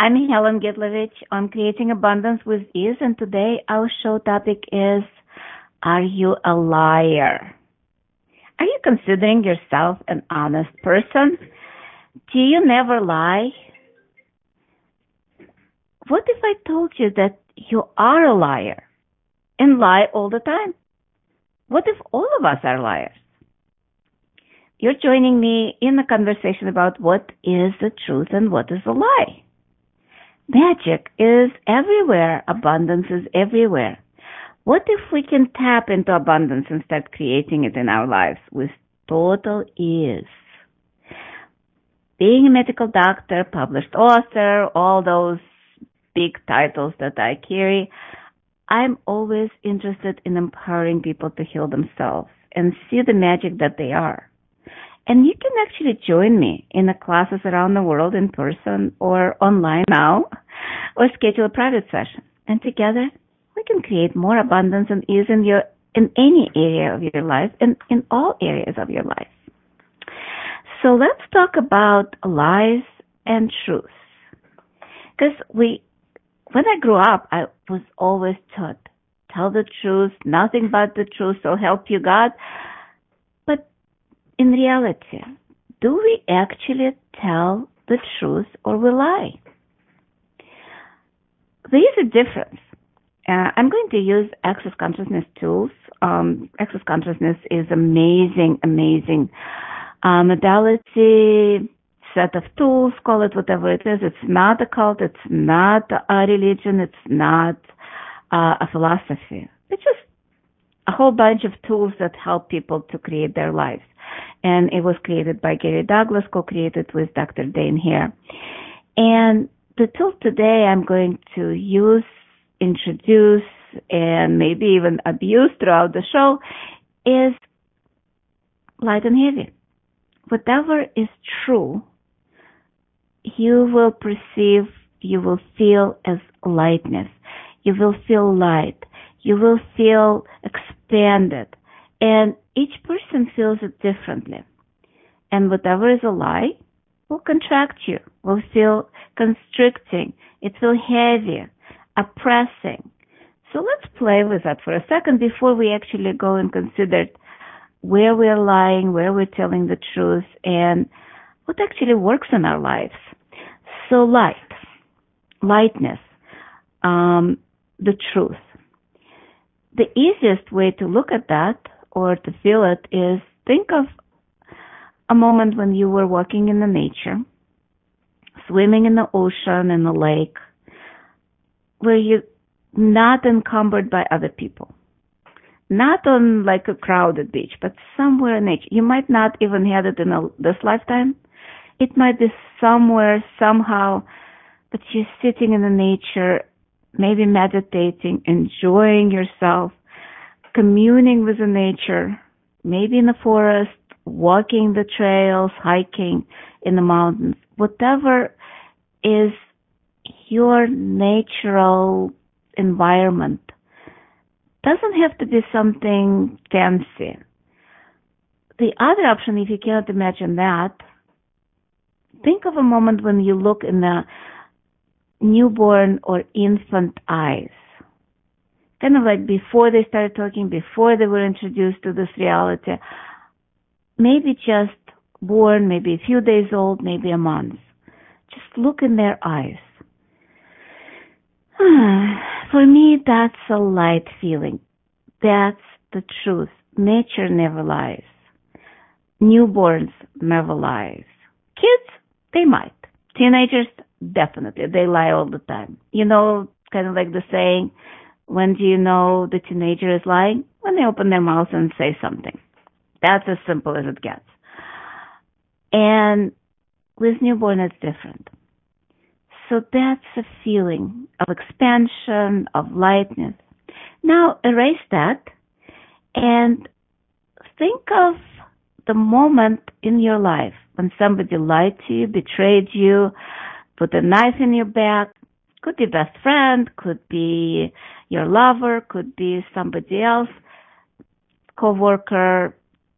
I'm Helen Gitlovich on Creating Abundance with Ease, and today our show topic is Are you a liar? Are you considering yourself an honest person? Do you never lie? What if I told you that you are a liar and lie all the time? What if all of us are liars? You're joining me in a conversation about what is the truth and what is a lie. Magic is everywhere. Abundance is everywhere. What if we can tap into abundance and start creating it in our lives with total ease? Being a medical doctor, published author, all those big titles that I carry, I'm always interested in empowering people to heal themselves and see the magic that they are. And you can actually join me in the classes around the world in person or online now, or schedule a private session. And together we can create more abundance and ease in your, in any area of your life and in all areas of your life. So let's talk about lies and truth. Because we, when I grew up, I was always taught, tell the truth, nothing but the truth, so help you God in reality, do we actually tell the truth or we lie? There is a difference. Uh, I'm going to use Access Consciousness tools. Um, Access Consciousness is amazing, amazing uh, modality, set of tools, call it whatever it is. It's not a cult, it's not a religion, it's not uh, a philosophy. It's just a whole bunch of tools that help people to create their lives and it was created by Gary Douglas, co-created with Dr. Dain Heer. And the tool today I'm going to use, introduce, and maybe even abuse throughout the show is light and heavy. Whatever is true, you will perceive, you will feel as lightness. You will feel light. You will feel expanded. And each person feels it differently. And whatever is a lie will contract you, will feel constricting, it will heavy, oppressing. So let's play with that for a second before we actually go and consider where we're lying, where we're telling the truth, and what actually works in our lives. So light, lightness, um, the truth. The easiest way to look at that or to feel it is think of a moment when you were walking in the nature, swimming in the ocean, in the lake, where you're not encumbered by other people. Not on like a crowded beach, but somewhere in nature. You might not even have it in a, this lifetime. It might be somewhere, somehow, but you're sitting in the nature, maybe meditating, enjoying yourself, communing with the nature, maybe in the forest, walking the trails, hiking in the mountains, whatever is your natural environment. Doesn't have to be something fancy. The other option, if you cannot imagine that, think of a moment when you look in the newborn or infant eyes kind of like before they started talking, before they were introduced to this reality, maybe just born, maybe a few days old, maybe a month. Just look in their eyes. For me, that's a light feeling. That's the truth. Nature never lies. Newborns never lies. Kids, they might. Teenagers, definitely. They lie all the time. You know, kind of like the saying, when do you know the teenager is lying? When they open their mouth and say something. That's as simple as it gets. And with newborn, it's different. So that's a feeling of expansion, of lightness. Now erase that and think of the moment in your life when somebody lied to you, betrayed you, put a knife in your back. Could be best friend, could be your lover, could be somebody else, coworker,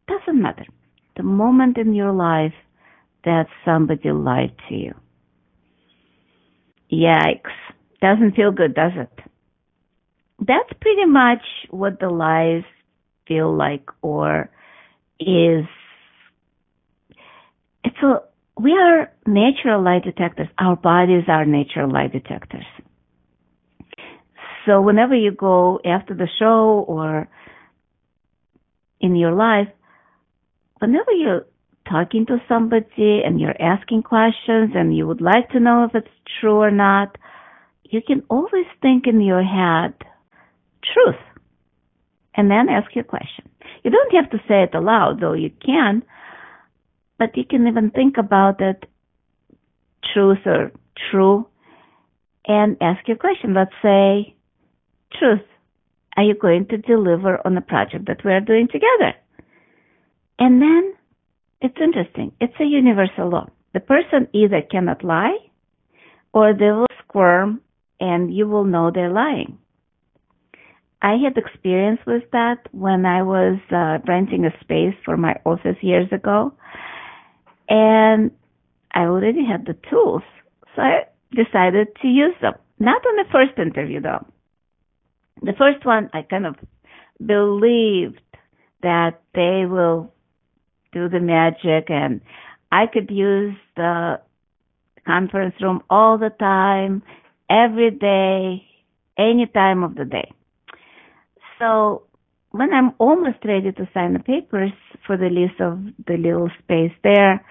doesn't matter. The moment in your life that somebody lied to you. Yikes. Doesn't feel good, does it? That's pretty much what the lies feel like or is it's a we are natural lie detectors. Our bodies are natural lie detectors. So whenever you go after the show or in your life, whenever you're talking to somebody and you're asking questions and you would like to know if it's true or not, you can always think in your head, truth, and then ask your question. You don't have to say it aloud, though you can, but you can even think about it, truth or true, and ask your question. Let's say, truth, are you going to deliver on the project that we're doing together? And then it's interesting. It's a universal law. The person either cannot lie or they will squirm and you will know they're lying. I had experience with that when I was uh, renting a space for my office years ago. And I already had the tools. So I decided to use them. Not on the first interview though. The first one, I kind of believed that they will do the magic and I could use the conference room all the time, every day, any time of the day. So when I'm almost ready to sign the papers for the lease of the little space there,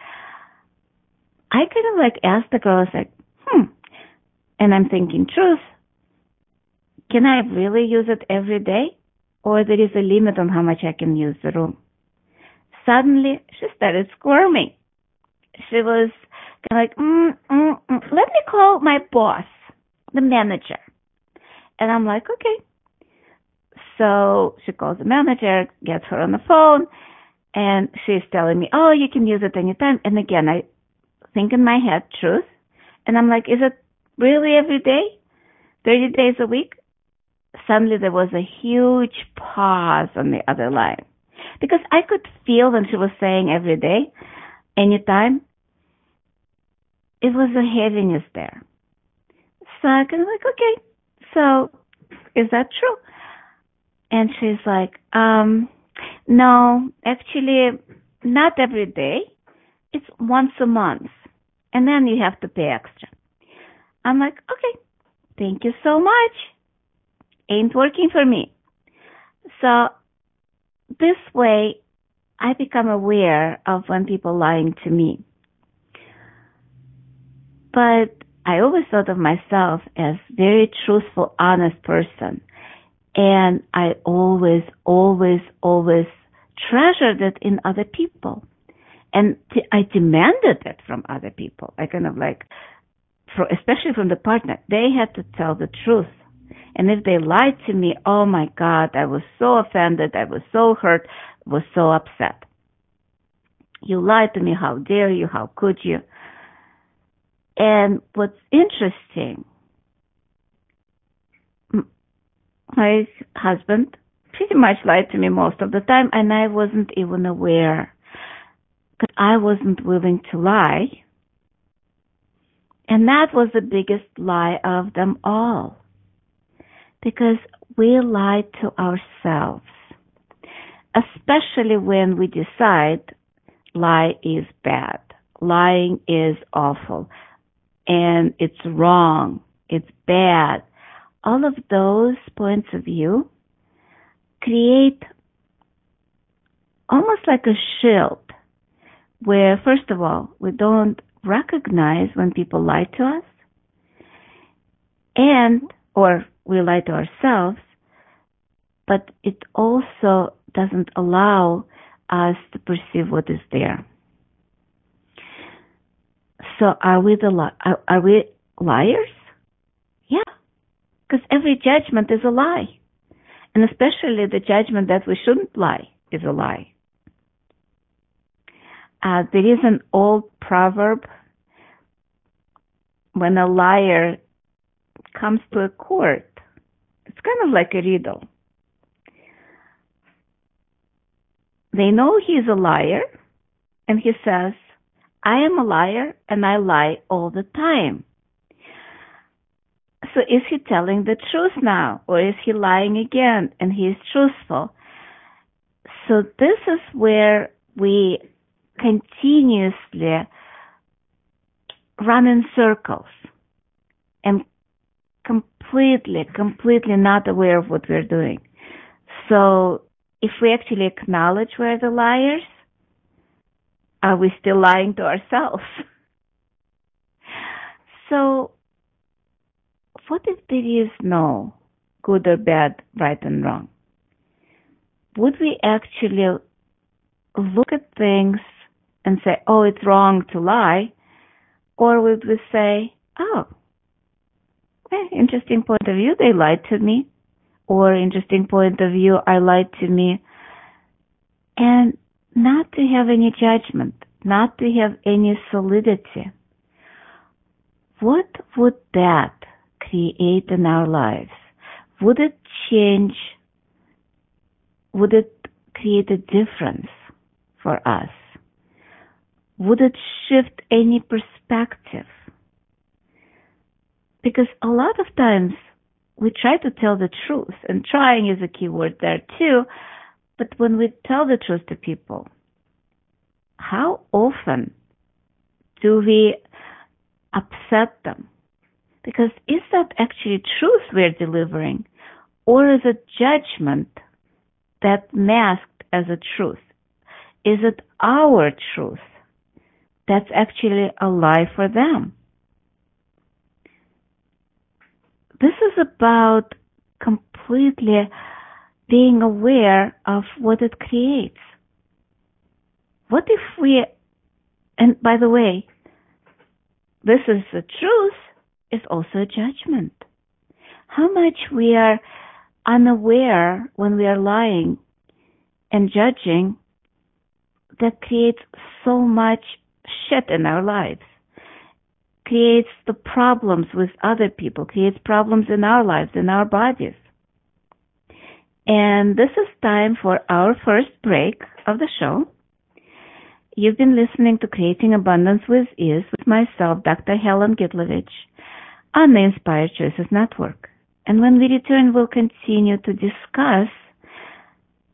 I kind of like asked the girls like, hmm, and I'm thinking, truth, can I really use it every day? Or there is a limit on how much I can use the room? Suddenly, she started squirming. She was kind of like, mm, mm, mm. let me call my boss, the manager. And I'm like, okay. So she calls the manager, gets her on the phone, and she's telling me, oh, you can use it anytime. And again, I think in my head, truth. And I'm like, is it really every day? 30 days a week? Suddenly there was a huge pause on the other line. Because I could feel when she was saying every day, anytime, it was a heaviness there. So I kind like, okay, so is that true? And she's like, um, no, actually, not every day. It's once a month. And then you have to pay extra. I'm like, okay, thank you so much. Ain't working for me. So this way, I become aware of when people lying to me. But I always thought of myself as very truthful, honest person. And I always, always, always treasured it in other people. And t- I demanded it from other people. I kind of like, for, especially from the partner, they had to tell the truth. And if they lied to me, oh my God, I was so offended. I was so hurt, was so upset. You lied to me. How dare you? How could you? And what's interesting, my husband pretty much lied to me most of the time, and I wasn't even aware because I wasn't willing to lie. And that was the biggest lie of them all because we lie to ourselves, especially when we decide lie is bad, lying is awful, and it's wrong, it's bad. All of those points of view create almost like a shield where, first of all, we don't recognize when people lie to us and or we lie to ourselves, but it also doesn't allow us to perceive what is there. So are we the are, are we liars? Yeah, because every judgment is a lie. And especially the judgment that we shouldn't lie is a lie. Uh, there is an old proverb when a liar comes to a court, it's kind of like a riddle. They know he's a liar, and he says, I am a liar and I lie all the time. So is he telling the truth now, or is he lying again and he is truthful? So this is where we continuously run in circles and completely, completely not aware of what we're doing. So if we actually acknowledge we're the liars, are we still lying to ourselves? so what if there is no good or bad, right and wrong? Would we actually look at things and say, oh, it's wrong to lie? Or would we say, oh, eh, interesting point of view, they lied to me. Or interesting point of view, I lied to me. And not to have any judgment, not to have any solidity. What would that create in our lives? Would it change? Would it create a difference for us? Would it shift any perspective? Because a lot of times we try to tell the truth, and trying is a key word there too. But when we tell the truth to people, how often do we upset them? Because is that actually truth we're delivering? Or is it judgment that masked as a truth? Is it our truth that's actually a lie for them? This is about completely being aware of what it creates. What if we, and by the way, this is the truth, is also judgment. How much we are unaware when we are lying and judging that creates so much shit in our lives creates the problems with other people, creates problems in our lives, in our bodies. And this is time for our first break of the show. You've been listening to Creating Abundance with Ease with myself, Dr. Helen Gitlovich, on the Inspired Choices Network. And when we return, we'll continue to discuss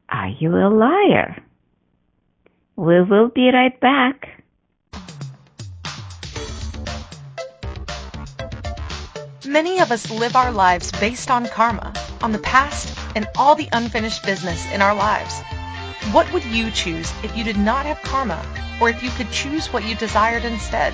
Are you a liar? We will be right back. Many of us live our lives based on karma, on the past, and all the unfinished business in our lives. What would you choose if you did not have karma, or if you could choose what you desired instead?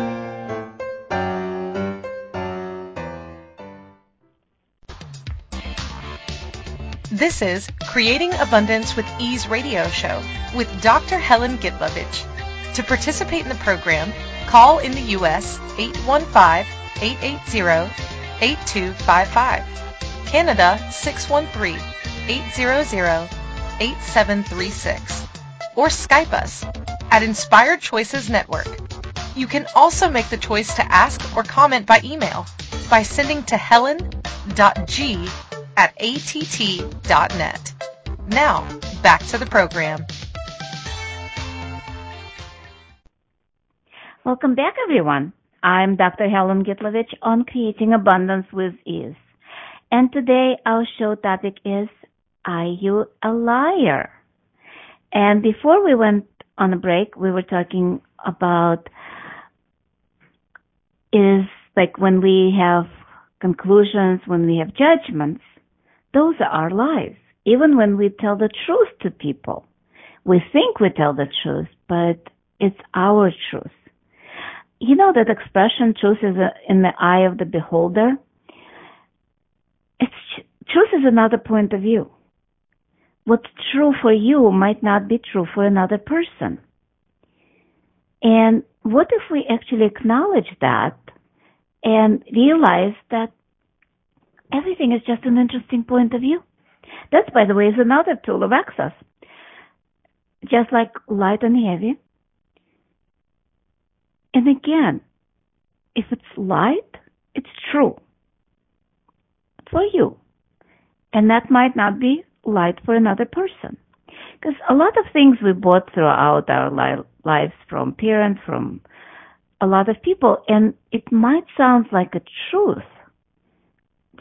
This is Creating Abundance with Ease radio show with Dr. Helen Gitlovich. To participate in the program, call in the U.S. 815-880-8255. Canada 613-800-8736. Or Skype us at Inspired Choices Network. You can also make the choice to ask or comment by email by sending to helen.g at att.net. Now, back to the program. Welcome back, everyone. I'm Dr. Helen Gitlovich on Creating Abundance with Ease. And today our show topic is, Are you a liar? And before we went on a break, we were talking about is like when we have conclusions, when we have judgments, those are our lies. Even when we tell the truth to people, we think we tell the truth, but it's our truth. You know that expression, truth is in the eye of the beholder? It's, truth is another point of view. What's true for you might not be true for another person. And what if we actually acknowledge that and realize that everything is just an interesting point of view? That, by the way, is another tool of access. Just like light and heavy. And again, if it's light, it's true for you. And that might not be light for another person. Because a lot of things we bought throughout our li- lives from parents, from a lot of people, and it might sound like a truth,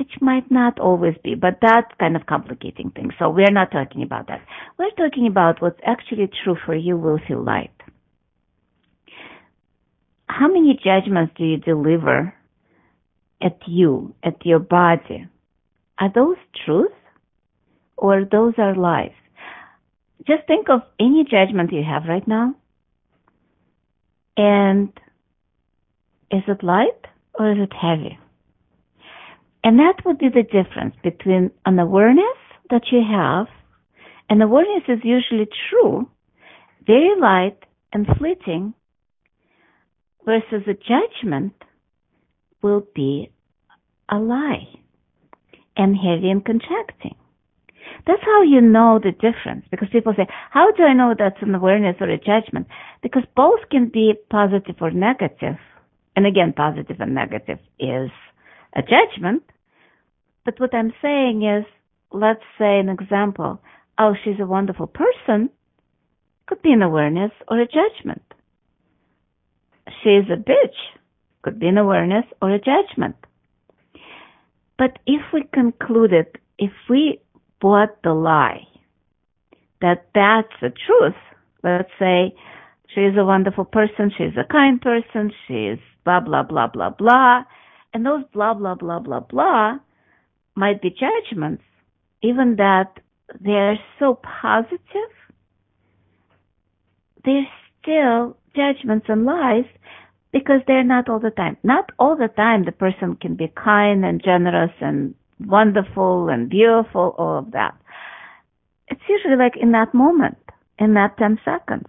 which might not always be, but that's kind of complicating things. So we're not talking about that. We're talking about what's actually true for you will feel light. How many judgments do you deliver at you, at your body? Are those truth or those are lies? Just think of any judgment you have right now and is it light or is it heavy? And that would be the difference between an awareness that you have, and awareness is usually true, very light and fleeting, versus a judgment will be a lie and heavy and contracting. That's how you know the difference because people say, how do I know that's an awareness or a judgment? Because both can be positive or negative. And again, positive and negative is a judgment. But what I'm saying is, let's say an example. Oh, she's a wonderful person. Could be an awareness or a judgment. She's a bitch. Could be an awareness or a judgment. But if we concluded, if we bought the lie that that's the truth, let's say she's a wonderful person, she's a kind person, she's blah, blah, blah, blah, blah, and those blah, blah, blah, blah, blah might be judgments, even that they're so positive, they're still judgments and lies because they're not all the time. Not all the time the person can be kind and generous and wonderful and beautiful, all of that. It's usually like in that moment, in that 10 seconds.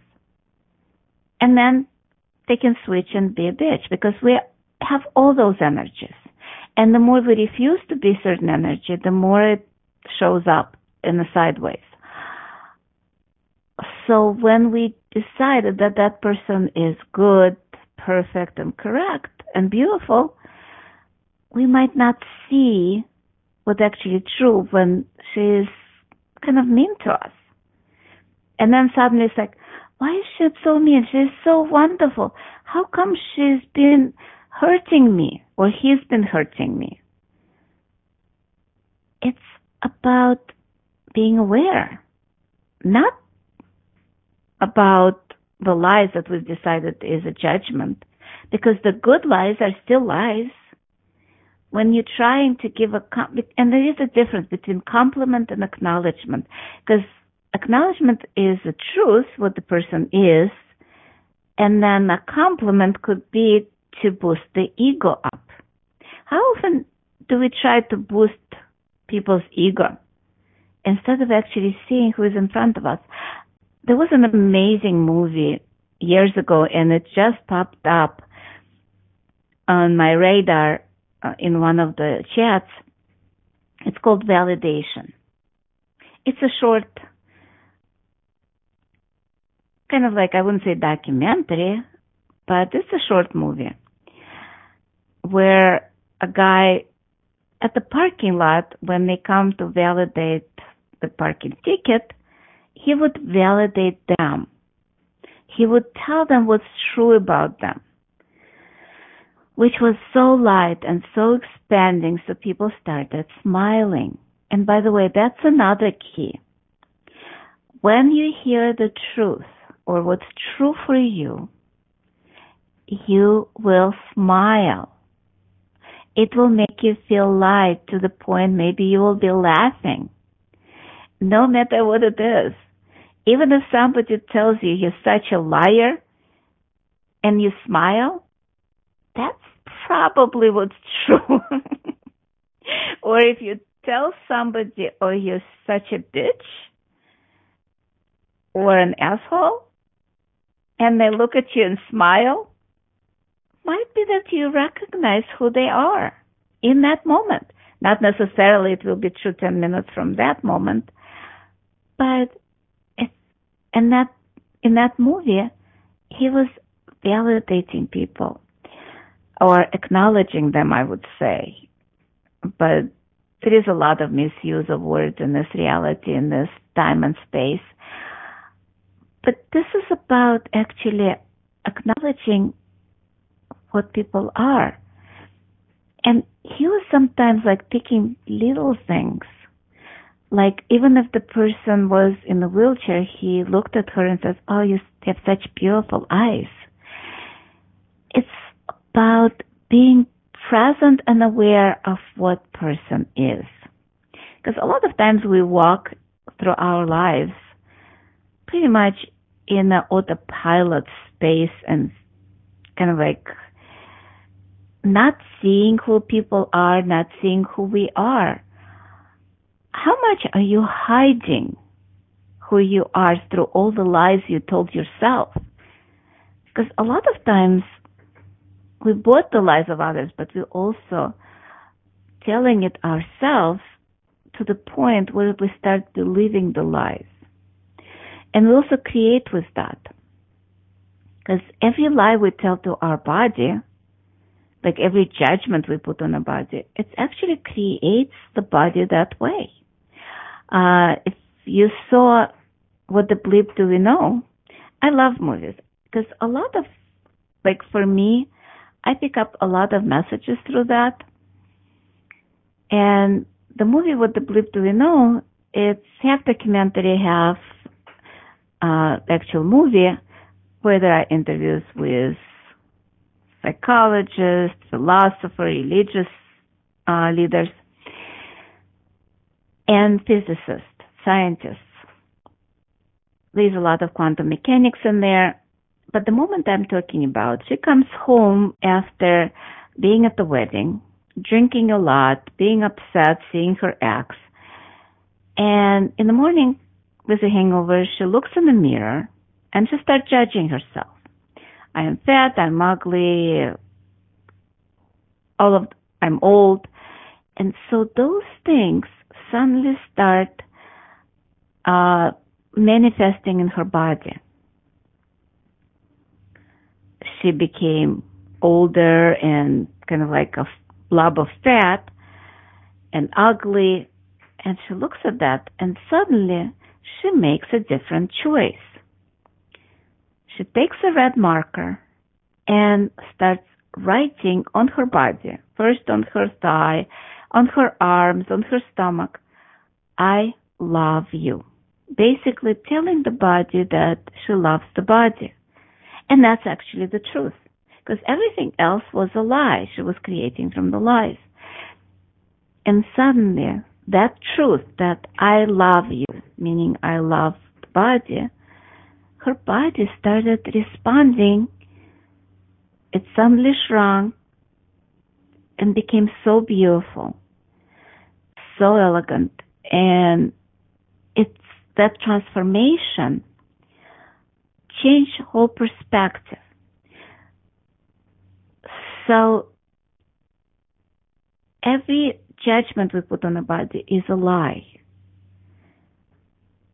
And then they can switch and be a bitch because we have all those energies. And the more we refuse to be certain energy, the more it shows up in the sideways. So when we decided that that person is good, perfect, and correct and beautiful, we might not see what's actually true when she's kind of mean to us. And then suddenly it's like, why is she so mean? She's so wonderful. How come she's been hurting me or he's been hurting me? It's about being aware, not about the lies that we've decided is a judgment, because the good lies are still lies. When you're trying to give a, compliment, and there is a difference between compliment and acknowledgement, because acknowledgement is the truth, what the person is, and then a compliment could be to boost the ego up. How often do we try to boost people's ego? instead of actually seeing who is in front of us. There was an amazing movie years ago and it just popped up on my radar uh, in one of the chats. It's called Validation. It's a short, kind of like, I wouldn't say documentary, but it's a short movie where a guy at the parking lot, when they come to validate the parking ticket, he would validate them. He would tell them what's true about them, which was so light and so expanding, so people started smiling. And by the way, that's another key. When you hear the truth or what's true for you, you will smile. It will make you feel light to the point maybe you will be laughing. No matter what it is. Even if somebody tells you you're such a liar and you smile, that's probably what's true. or if you tell somebody, oh, you're such a bitch or an asshole, and they look at you and smile, might be that you recognize who they are in that moment. Not necessarily it will be true 10 minutes from that moment, but and that, in that movie, he was validating people or acknowledging them, I would say. But there is a lot of misuse of words in this reality, in this time and space. But this is about actually acknowledging what people are. And he was sometimes like picking little things. Like even if the person was in a wheelchair, he looked at her and says, Oh, you have such beautiful eyes. It's about being present and aware of what person is. Because a lot of times we walk through our lives pretty much in an autopilot space and kind of like not seeing who people are, not seeing who we are. How much are you hiding who you are through all the lies you told yourself? Because a lot of times we bought the lies of others, but we're also telling it ourselves to the point where we start believing the lies. And we also create with that. Because every lie we tell to our body like every judgment we put on a body, it actually creates the body that way. Uh, if you saw what the bleep do we know, I love movies because a lot of, like for me, I pick up a lot of messages through that. And the movie What the Bleep Do We Know, it's half documentary, half uh, actual movie where there are interviews with psychologists, philosophers, religious uh, leaders, and physicists, scientists. There's a lot of quantum mechanics in there. But the moment I'm talking about, she comes home after being at the wedding, drinking a lot, being upset, seeing her ex. And in the morning, with a hangover, she looks in the mirror and she starts judging herself. I am fat, I'm ugly, all of, I'm old. And so those things suddenly start, uh, manifesting in her body. She became older and kind of like a blob of fat and ugly. And she looks at that and suddenly she makes a different choice she takes a red marker and starts writing on her body, first on her thigh, on her arms, on her stomach, I love you. Basically telling the body that she loves the body. And that's actually the truth. Because everything else was a lie she was creating from the lies. And suddenly, that truth that I love you, meaning I love the body, her body started responding. It suddenly shrunk and became so beautiful, so elegant, and it's that transformation changed whole perspective. So every judgment we put on the body is a lie.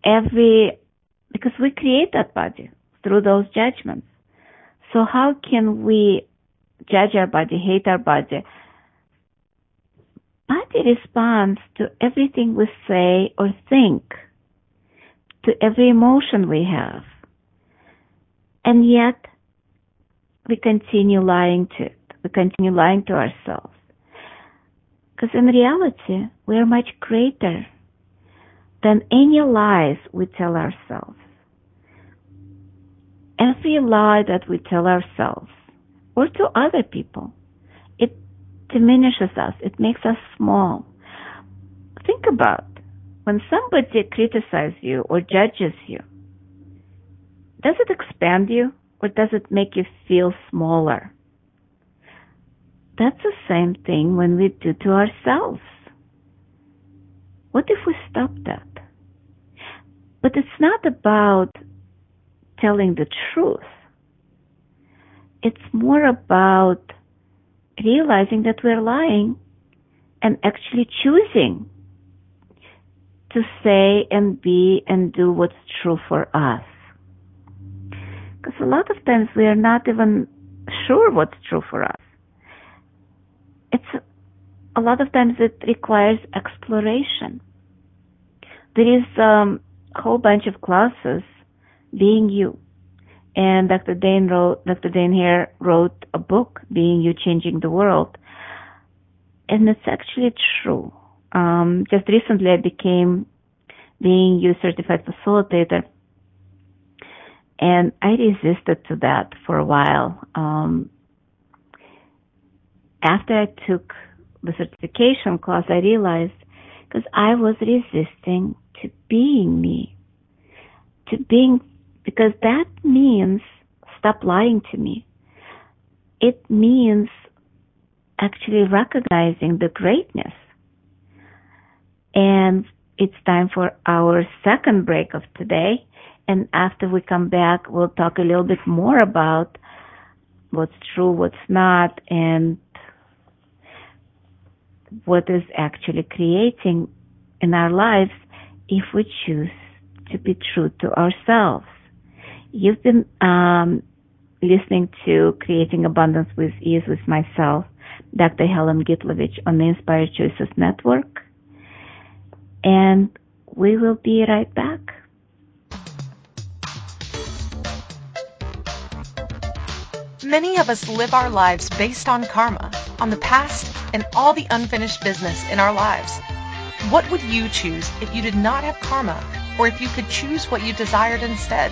Every, because we create that body through those judgments. So how can we judge our body, hate our body? Body responds to everything we say or think, to every emotion we have. And yet, we continue lying to it. We continue lying to ourselves. Because in reality, we are much greater than any lies we tell ourselves. Every lie that we tell ourselves or to other people, it diminishes us. It makes us small. Think about when somebody criticizes you or judges you. Does it expand you or does it make you feel smaller? That's the same thing when we do to ourselves. What if we stop that? But it's not about telling the truth. It's more about realizing that we're lying and actually choosing to say and be and do what's true for us. Because a lot of times we are not even sure what's true for us it's a lot of times it requires exploration. There is um, a whole bunch of classes being you. And Dr. Dain wrote, Dr. Dain Heer wrote a book, Being You Changing the World. And it's actually true. Um, just recently I became Being You certified facilitator. And I resisted to that for a while. Um, after I took the certification class, I realized because I was resisting to being me, to being, because that means stop lying to me. It means actually recognizing the greatness. And it's time for our second break of today. And after we come back, we'll talk a little bit more about what's true, what's not, and what is actually creating in our lives if we choose to be true to ourselves. You've been um, listening to Creating Abundance with Ease with myself, Dr. Helen Gitlovich on the Inspired Choices Network. And we will be right back. Many of us live our lives based on karma, on the past, and all the unfinished business in our lives. What would you choose if you did not have karma, or if you could choose what you desired instead?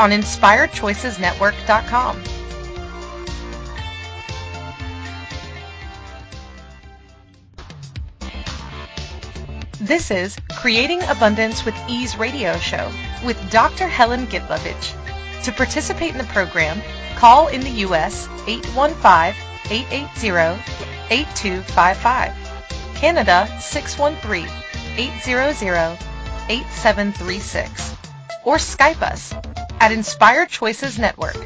on InspiredChoicesNetwork.com. This is Creating Abundance with Ease radio show with Dr. Helen Gitlovich. To participate in the program, call in the U.S. 815 880 8255. Canada 613-800-8736. Or Skype us at Inspired Choices Network.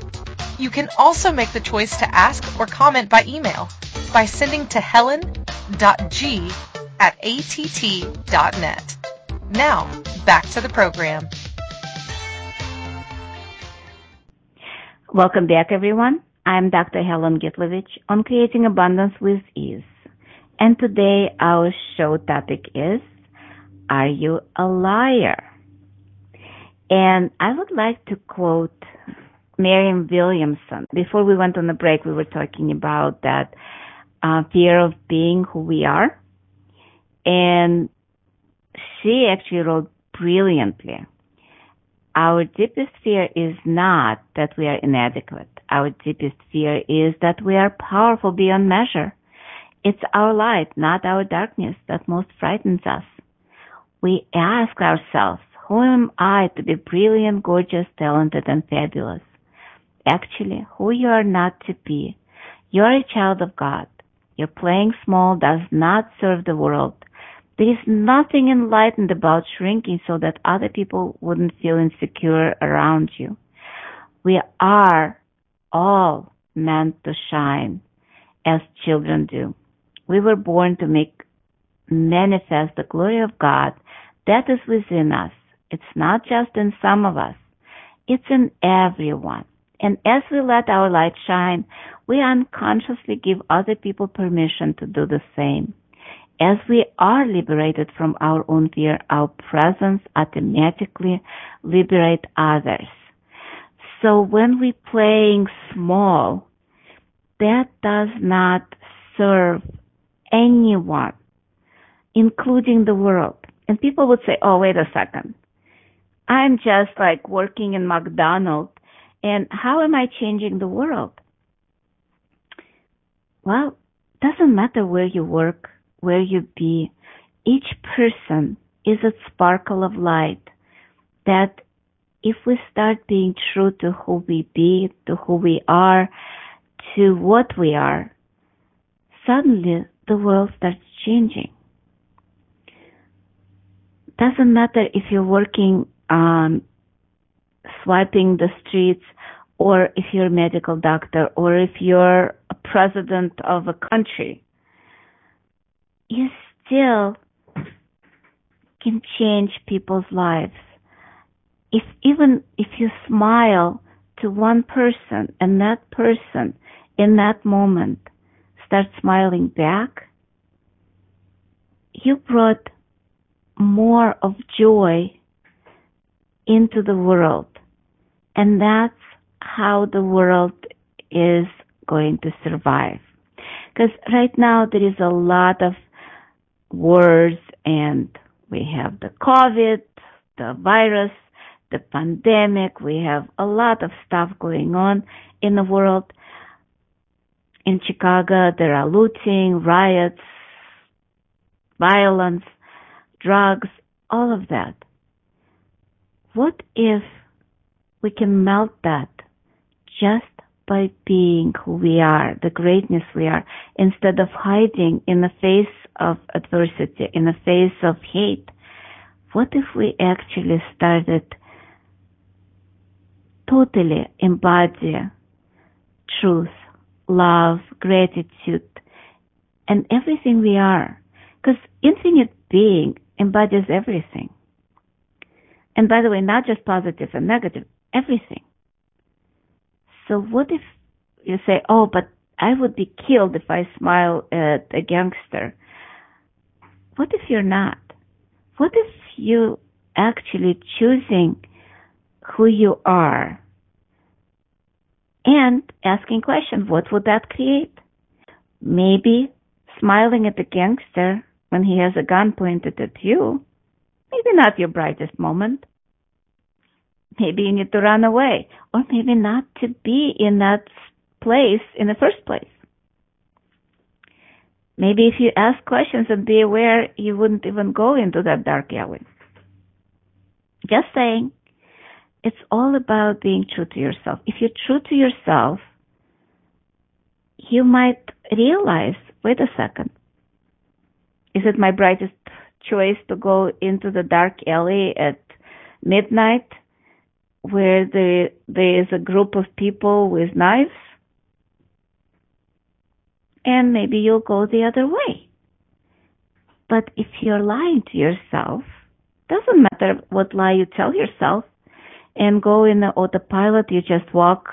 You can also make the choice to ask or comment by email by sending to helen.g at att.net. Now, back to the program. Welcome back, everyone. I'm Dr. Helen Gitlovich on Creating Abundance with Ease. And today our show topic is, Are you a liar? And I would like to quote Marianne Williamson. Before we went on the break, we were talking about that uh, fear of being who we are. And she actually wrote brilliantly. Our deepest fear is not that we are inadequate. Our deepest fear is that we are powerful beyond measure. It's our light, not our darkness, that most frightens us. We ask ourselves, who am I to be brilliant, gorgeous, talented, and fabulous? Actually, who you are not to be. You're a child of God. Your playing small does not serve the world. There is nothing enlightened about shrinking so that other people wouldn't feel insecure around you. We are all meant to shine as children do. We were born to make manifest the glory of God that is within us. It's not just in some of us. It's in everyone. And as we let our light shine, we unconsciously give other people permission to do the same. As we are liberated from our own fear, our presence automatically liberates others. So when we're playing small, that does not serve anyone, including the world. And people would say, oh, wait a second. I'm just like working in McDonald's and how am I changing the world? Well, doesn't matter where you work, where you be. Each person is a sparkle of light that if we start being true to who we be, to who we are, to what we are, suddenly the world starts changing. Doesn't matter if you're working on swiping the streets or if you're a medical doctor or if you're a president of a country you still can change people's lives. If even if you smile to one person and that person in that moment starts smiling back, you brought more of joy into the world. And that's how the world is going to survive. Because right now there is a lot of wars and we have the COVID, the virus, the pandemic. We have a lot of stuff going on in the world. In Chicago, there are looting, riots, violence, drugs, all of that. What if we can melt that just by being who we are, the greatness we are, instead of hiding in the face of adversity, in the face of hate. What if we actually started totally embody truth, love, gratitude, and everything we are? Because infinite being embodies everything. And by the way, not just positive and negative, everything. So what if you say, oh, but I would be killed if I smile at a gangster? What if you're not? What if you actually choosing who you are and asking questions, what would that create? Maybe smiling at the gangster when he has a gun pointed at you. Maybe not your brightest moment. Maybe you need to run away or maybe not to be in that place in the first place. Maybe if you ask questions and be aware, you wouldn't even go into that dark alley. Just saying, it's all about being true to yourself. If you're true to yourself, you might realize, wait a second, is it my brightest choice to go into the dark alley at midnight where there, there is a group of people with knives? and maybe you'll go the other way. But if you're lying to yourself, doesn't matter what lie you tell yourself and go in the autopilot, you just walk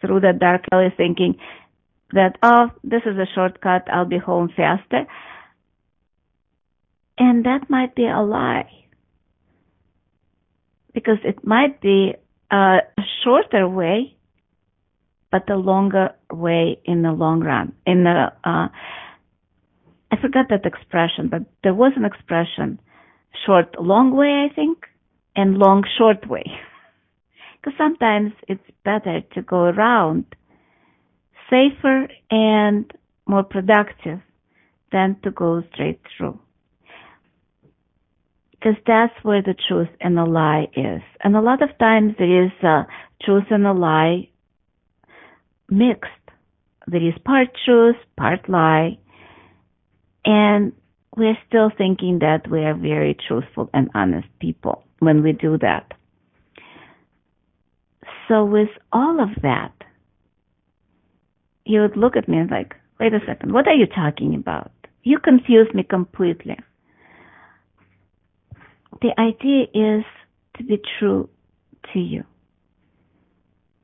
through the dark alley thinking that, oh, this is a shortcut, I'll be home faster. And that might be a lie. Because it might be a shorter way, but the longer way in the long run. In the, uh, I forgot that expression, but there was an expression, short, long way, I think. and long short way. Because sometimes it's better to go around safer and more productive than to go straight through. Because that's where the truth and the lie is. And a lot of times there is a truth and a lie mixed. There is part truth, part lie, and we're still thinking that we are very truthful and honest people when we do that. So with all of that, you would look at me and like, wait a second, what are you talking about? You confuse me completely. The idea is to be true to you.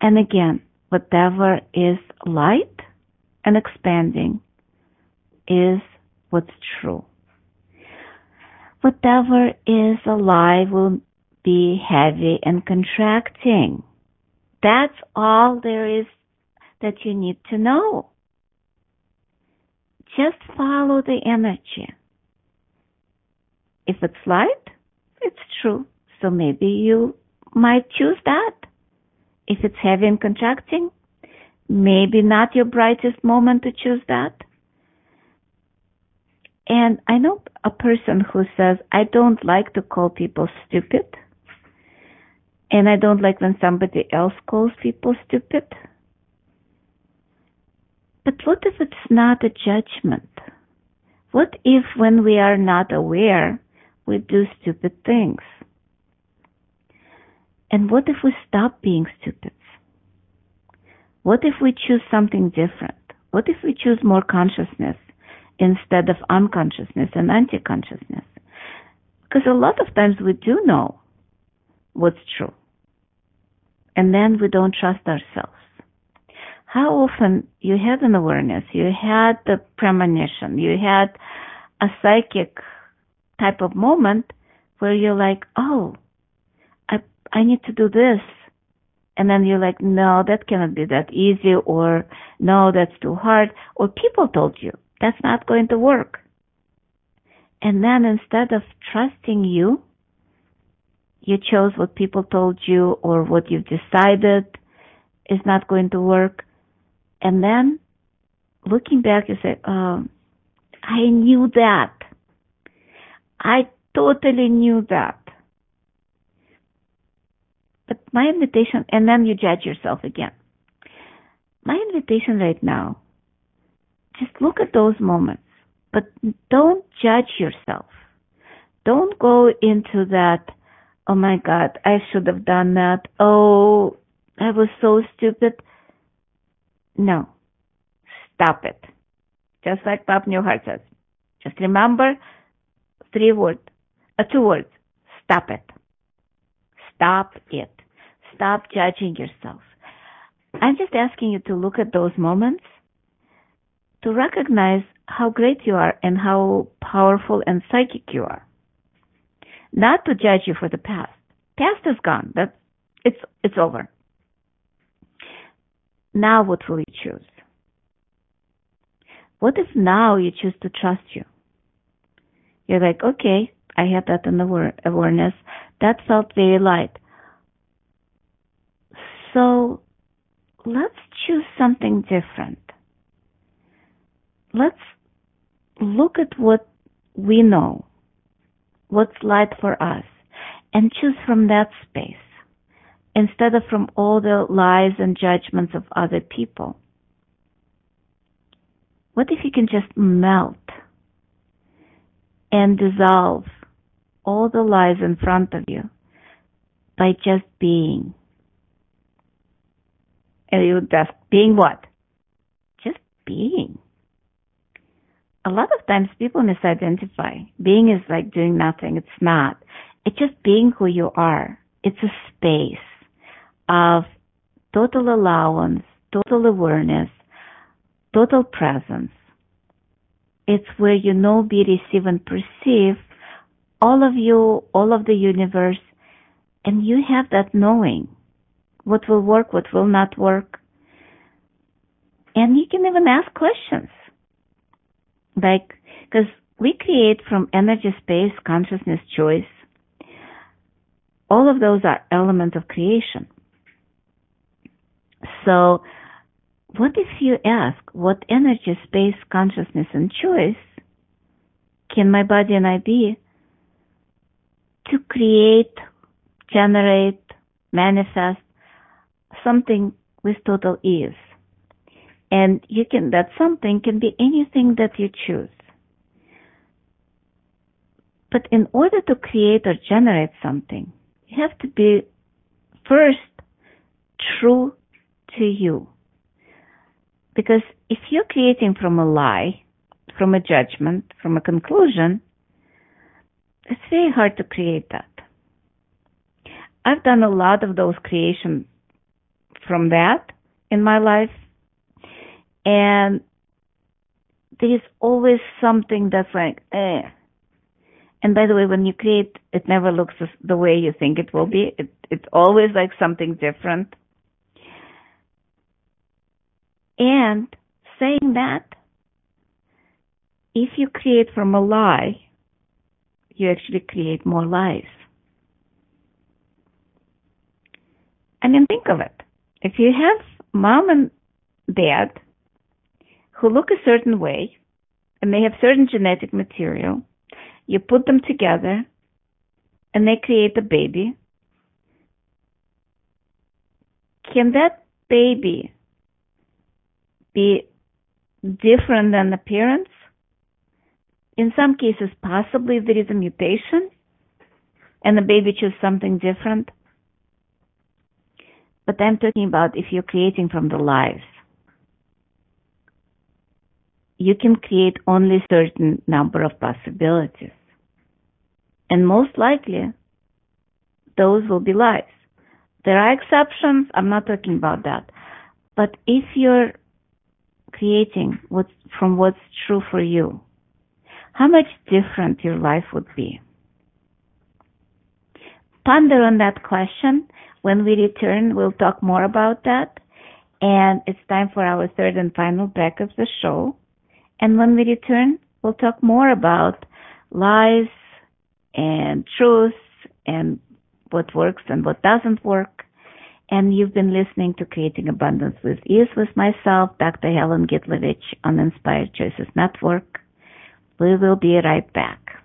And again, whatever is light and expanding is what's true. Whatever is alive will be heavy and contracting. That's all there is that you need to know. Just follow the energy. If it's light, it's true. So maybe you might choose that. If it's heavy and contracting, maybe not your brightest moment to choose that. And I know a person who says, I don't like to call people stupid. And I don't like when somebody else calls people stupid. But what if it's not a judgment? What if when we are not aware, we do stupid things? And what if we stop being stupid? What if we choose something different? What if we choose more consciousness instead of unconsciousness and anti-consciousness? Because a lot of times we do know what's true. And then we don't trust ourselves. How often you had an awareness, you had the premonition, you had a psychic type of moment where you're like, oh, I, I need to do this. And then you're like, no, that cannot be that easy or no, that's too hard. Or people told you that's not going to work. And then instead of trusting you, you chose what people told you or what you've decided is not going to work. And then looking back, you say, oh, I knew that. I totally knew that. But my invitation, and then you judge yourself again. My invitation right now, just look at those moments, but don't judge yourself. Don't go into that, oh my God, I should have done that. Oh, I was so stupid. No. Stop it. Just like Bob Newhart says. Just remember three words, uh, two words. Stop it. Stop it. Stop judging yourself. I'm just asking you to look at those moments, to recognize how great you are and how powerful and psychic you are. Not to judge you for the past. Past is gone. That's, it's, it's over. Now what will you choose? What if now you choose to trust you? You're like, okay, I had that in the awareness. That felt very light. So let's choose something different. Let's look at what we know, what's light for us, and choose from that space instead of from all the lies and judgments of other people. What if you can just melt and dissolve all the lies in front of you by just being? And you just being what? Just being. A lot of times people misidentify. Being is like doing nothing. It's not. It's just being who you are. It's a space of total allowance, total awareness, total presence. It's where you know, be, receive, and perceive all of you, all of the universe, and you have that knowing what will work, what will not work. And you can even ask questions. Like, because we create from energy, space, consciousness, choice. all of those are elements of creation. So, what if you ask, what energy, space, consciousness, and choice can my body and I be to create, generate, manifest something with total ease? And you can, that something can be anything that you choose. But in order to create or generate something, you have to be first true to you. Because if you're creating from a lie, from a judgment, from a conclusion, it's very hard to create that. I've done a lot of those creations from that in my life, and there's always something that's like, eh. And by the way, when you create, it never looks the way you think it will be. It, it's always like something different. And saying that, if you create from a lie, you actually create more lies. I mean, think of it. If you have mom and dad who look a certain way and they have certain genetic material, you put them together and they create a baby. Can that baby be different than the parents? In some cases, possibly there is a mutation and the baby chooses something different. But I'm talking about if you're creating from the lives. You can create only a certain number of possibilities. And most likely, those will be lies. There are exceptions. I'm not talking about that. But if you're creating what's from what's true for you, how much different your life would be? Ponder on that question. When we return, we'll talk more about that. And it's time for our third and final break of the show. And when we return, we'll talk more about lies and truths and what works and what doesn't work. And you've been listening to Creating Abundance with Ease with myself, Dr. Helen Gitlovich on Inspired Choices Network. We will be right back.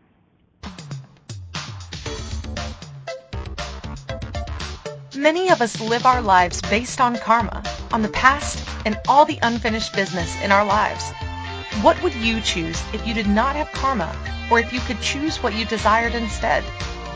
Many of us live our lives based on karma, on the past, and all the unfinished business in our lives. What would you choose if you did not have karma, or if you could choose what you desired instead?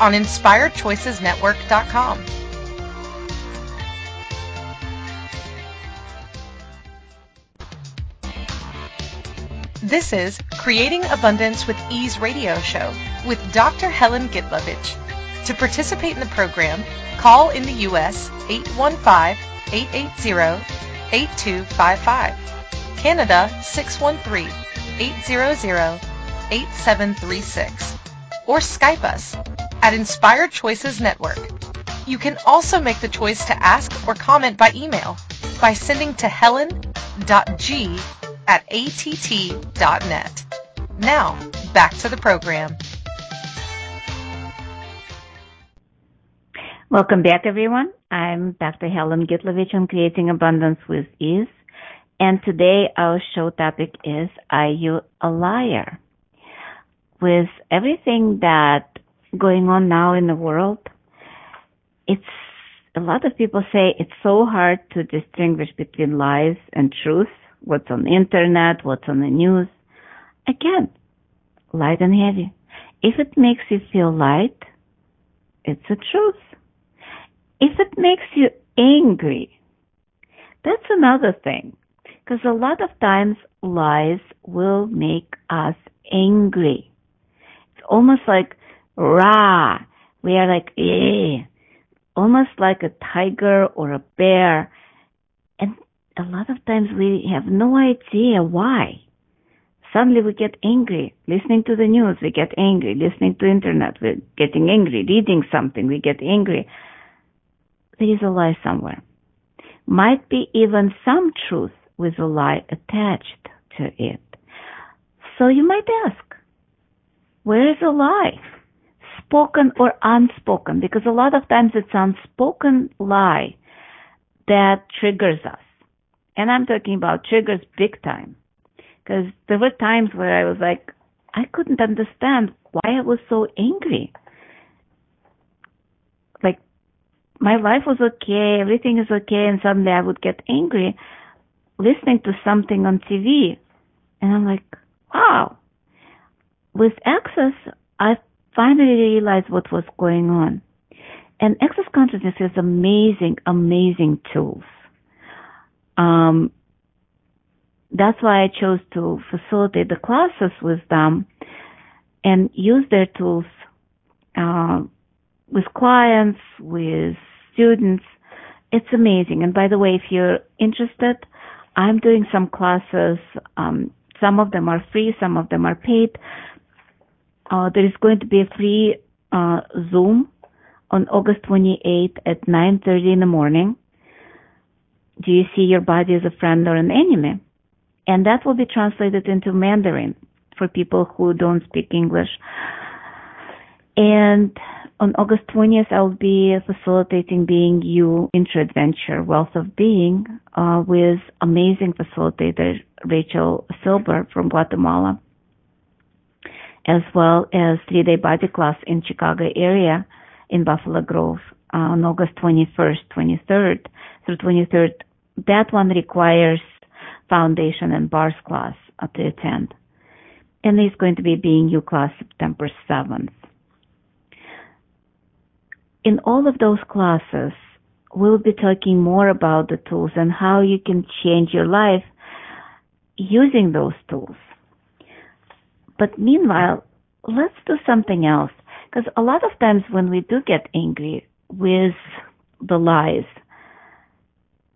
on InspiredChoicesNetwork.com. This is Creating Abundance with Ease radio show with Dr. Helen Gitlovich. To participate in the program, call in the U.S. 815-880-8255. Canada 613-800-8736. Or Skype us at Inspired Choices Network. You can also make the choice to ask or comment by email by sending to helen.g at att.net. Now, back to the program. Welcome back, everyone. I'm Dr. Helen Gitlovich on Creating Abundance with Ease. And today our show topic is Are You a Liar? With everything that going on now in the world, it's a lot of people say it's so hard to distinguish between lies and truth, what's on the internet, what's on the news. Again, light and heavy. If it makes you feel light, it's a truth. If it makes you angry, that's another thing. Because a lot of times lies will make us angry. Almost like rah. We are like, eh. almost like a tiger or a bear. And a lot of times we have no idea why. Suddenly we get angry. Listening to the news, we get angry. Listening to internet, we're getting angry. Reading something, we get angry. There is a lie somewhere. Might be even some truth with a lie attached to it. So you might ask, where is the lie? Spoken or unspoken? Because a lot of times it's unspoken lie that triggers us. And I'm talking about triggers big time. Because there were times where I was like, I couldn't understand why I was so angry. Like, my life was okay, everything is okay, and suddenly I would get angry listening to something on TV. And I'm like, wow. With Access, I finally realized what was going on. And Access Consciousness has amazing, amazing tools. Um, that's why I chose to facilitate the classes with them and use their tools uh, with clients, with students. It's amazing. And by the way, if you're interested, I'm doing some classes. Um, some of them are free, some of them are paid. Uh, there is going to be a free uh, Zoom on August 28th at 9:30 in the morning. Do you see your body as a friend or an enemy? And that will be translated into Mandarin for people who don't speak English. And on August 20th, I'll be facilitating Being You Intro Adventure Wealth of Being uh, with amazing facilitator Rachel Silber from Guatemala, as well as three day body class in Chicago area in Buffalo Grove uh, on August 21st, 23rd through 23rd. That one requires foundation and bars class to attend. And there's going to be Being You class September 7th in all of those classes, we'll be talking more about the tools and how you can change your life using those tools. But meanwhile, let's do something else. Because a lot of times when we do get angry with the lies,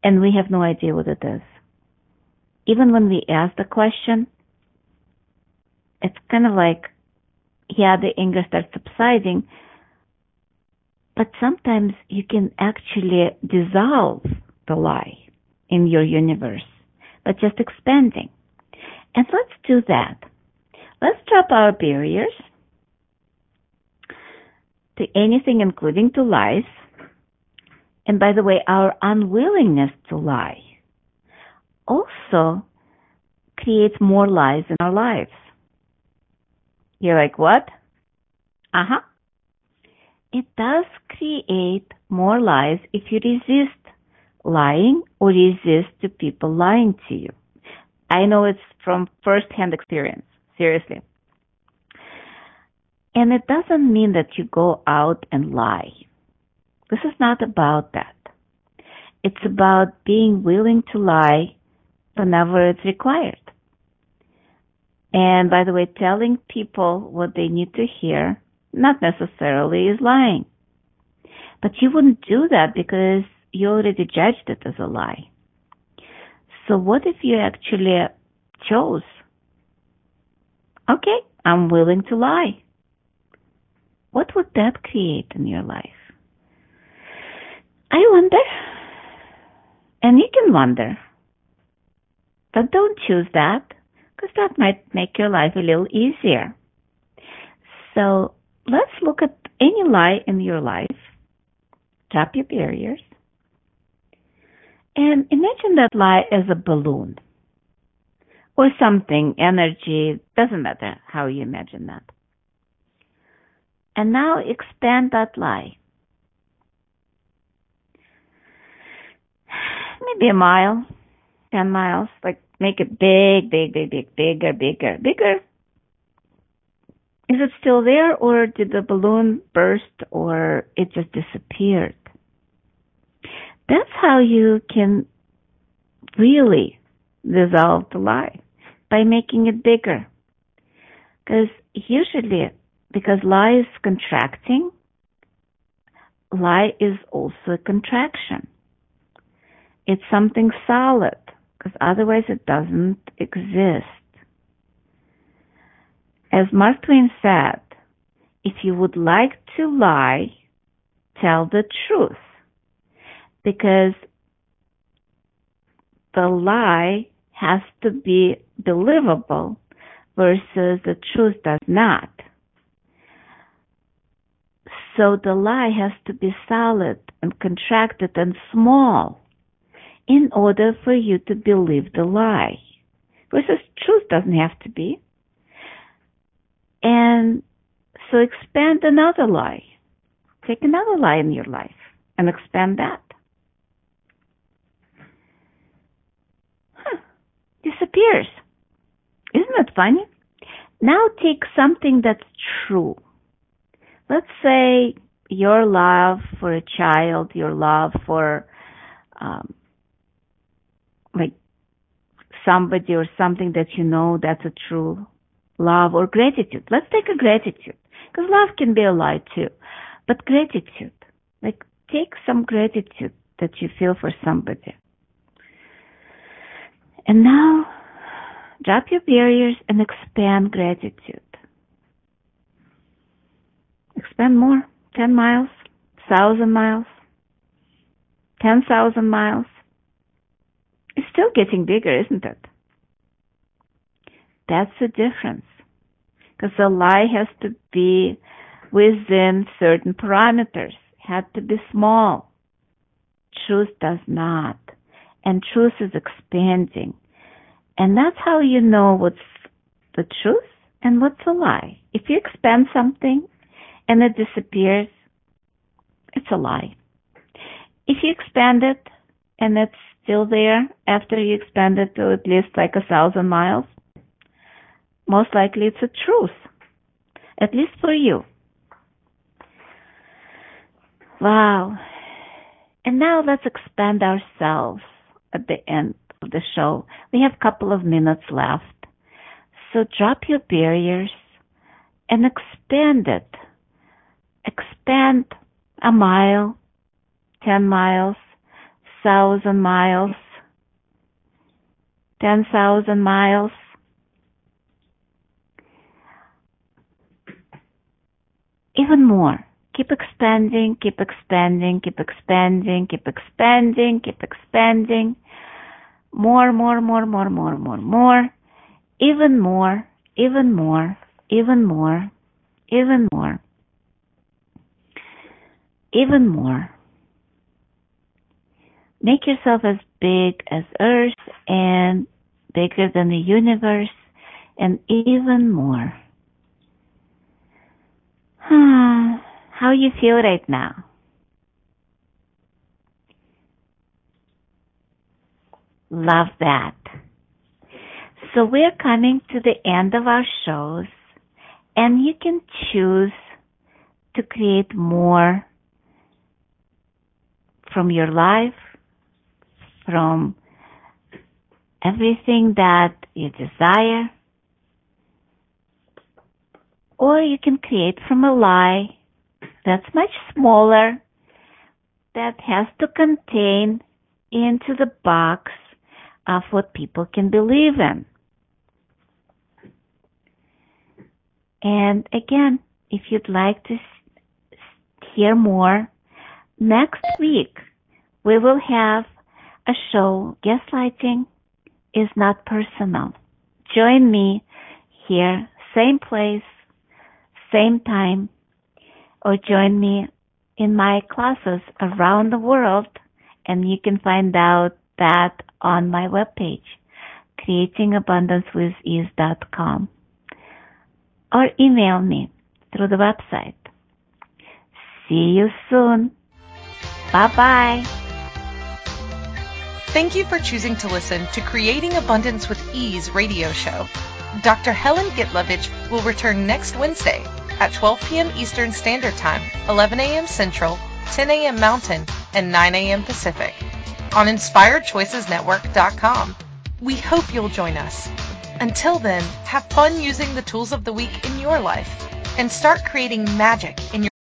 and we have no idea what it is, even when we ask the question, it's kind of like, yeah, the anger starts subsiding, but sometimes you can actually dissolve the lie in your universe by just expanding. And let's do that. Let's drop our barriers to anything, including to lies. And by the way, our unwillingness to lie also creates more lies in our lives. You're like, what? Uh huh it does create more lies if you resist lying or resist to people lying to you. I know it's from first-hand experience, seriously. And it doesn't mean that you go out and lie. This is not about that. It's about being willing to lie whenever it's required. And by the way, telling people what they need to hear not necessarily is lying. But you wouldn't do that because you already judged it as a lie. So what if you actually chose, okay, I'm willing to lie? What would that create in your life? I wonder. And you can wonder. But don't choose that because that might make your life a little easier. So let's look at any lie in your life. Tap your barriers. And imagine that lie as a balloon or something, energy, doesn't matter how you imagine that. And now expand that lie. Maybe a mile, 10 miles, like make it big, big, big, big, bigger, bigger, bigger, is it still there or did the balloon burst or it just disappeared? That's how you can really dissolve the lie by making it bigger. Because usually, because lie is contracting, lie is also a contraction. It's something solid, because otherwise it doesn't exist. As Mark Twain said, if you would like to lie, tell the truth. Because the lie has to be believable versus the truth does not. So the lie has to be solid and contracted and small in order for you to believe the lie. Versus truth doesn't have to be. And so expand another lie. Take another lie in your life and expand that. Huh. Disappears. Isn't that funny? Now take something that's true. Let's say your love for a child, your love for um, like somebody or something that you know that's a true love or gratitude. Let's take a gratitude because love can be a lie too, but gratitude, like take some gratitude that you feel for somebody. And now drop your barriers and expand gratitude. Expand more. 10 miles, 1,000 miles, 10,000 miles. It's still getting bigger, isn't it? That's the difference. Because the lie has to be within certain parameters, had to be small. Truth does not. And truth is expanding. And that's how you know what's the truth and what's a lie. If you expand something and it disappears, it's a lie. If you expand it and it's still there after you expand it to at least like a thousand miles, most likely it's a truth, at least for you. Wow. And now let's expand ourselves at the end of the show. We have a couple of minutes left. So drop your barriers and expand it. Expand a mile, 10 miles, 1,000 miles, 10,000 miles. Even more. Keep expanding, keep expanding, keep expanding, keep expanding, keep expanding. More, more, more, more, more, more, more. Even more, even more, even more, even more even more. Make yourself as big as Earth and bigger than the universe and even more. Hmm. How you feel right now? Love that. So we're coming to the end of our shows and you can choose to create more from your life, from everything that you desire, or you can create from a lie that's much smaller that has to contain into the box of what people can believe in. And again, if you'd like to hear more Next week, we will have a show, Gaslighting is Not Personal. Join me here, same place, same time, or join me in my classes around the world, and you can find out that on my webpage, creatingabundancewithease.com, or email me through the website. See you soon. Bye bye. Thank you for choosing to listen to Creating Abundance with Ease radio show. Dr. Helen Gitlovich will return next Wednesday at 12 p.m. Eastern Standard Time, 11 a.m. Central, 10 a.m. Mountain, and 9 a.m. Pacific on InspiredChoicesNetwork.com. We hope you'll join us. Until then, have fun using the tools of the week in your life and start creating magic in your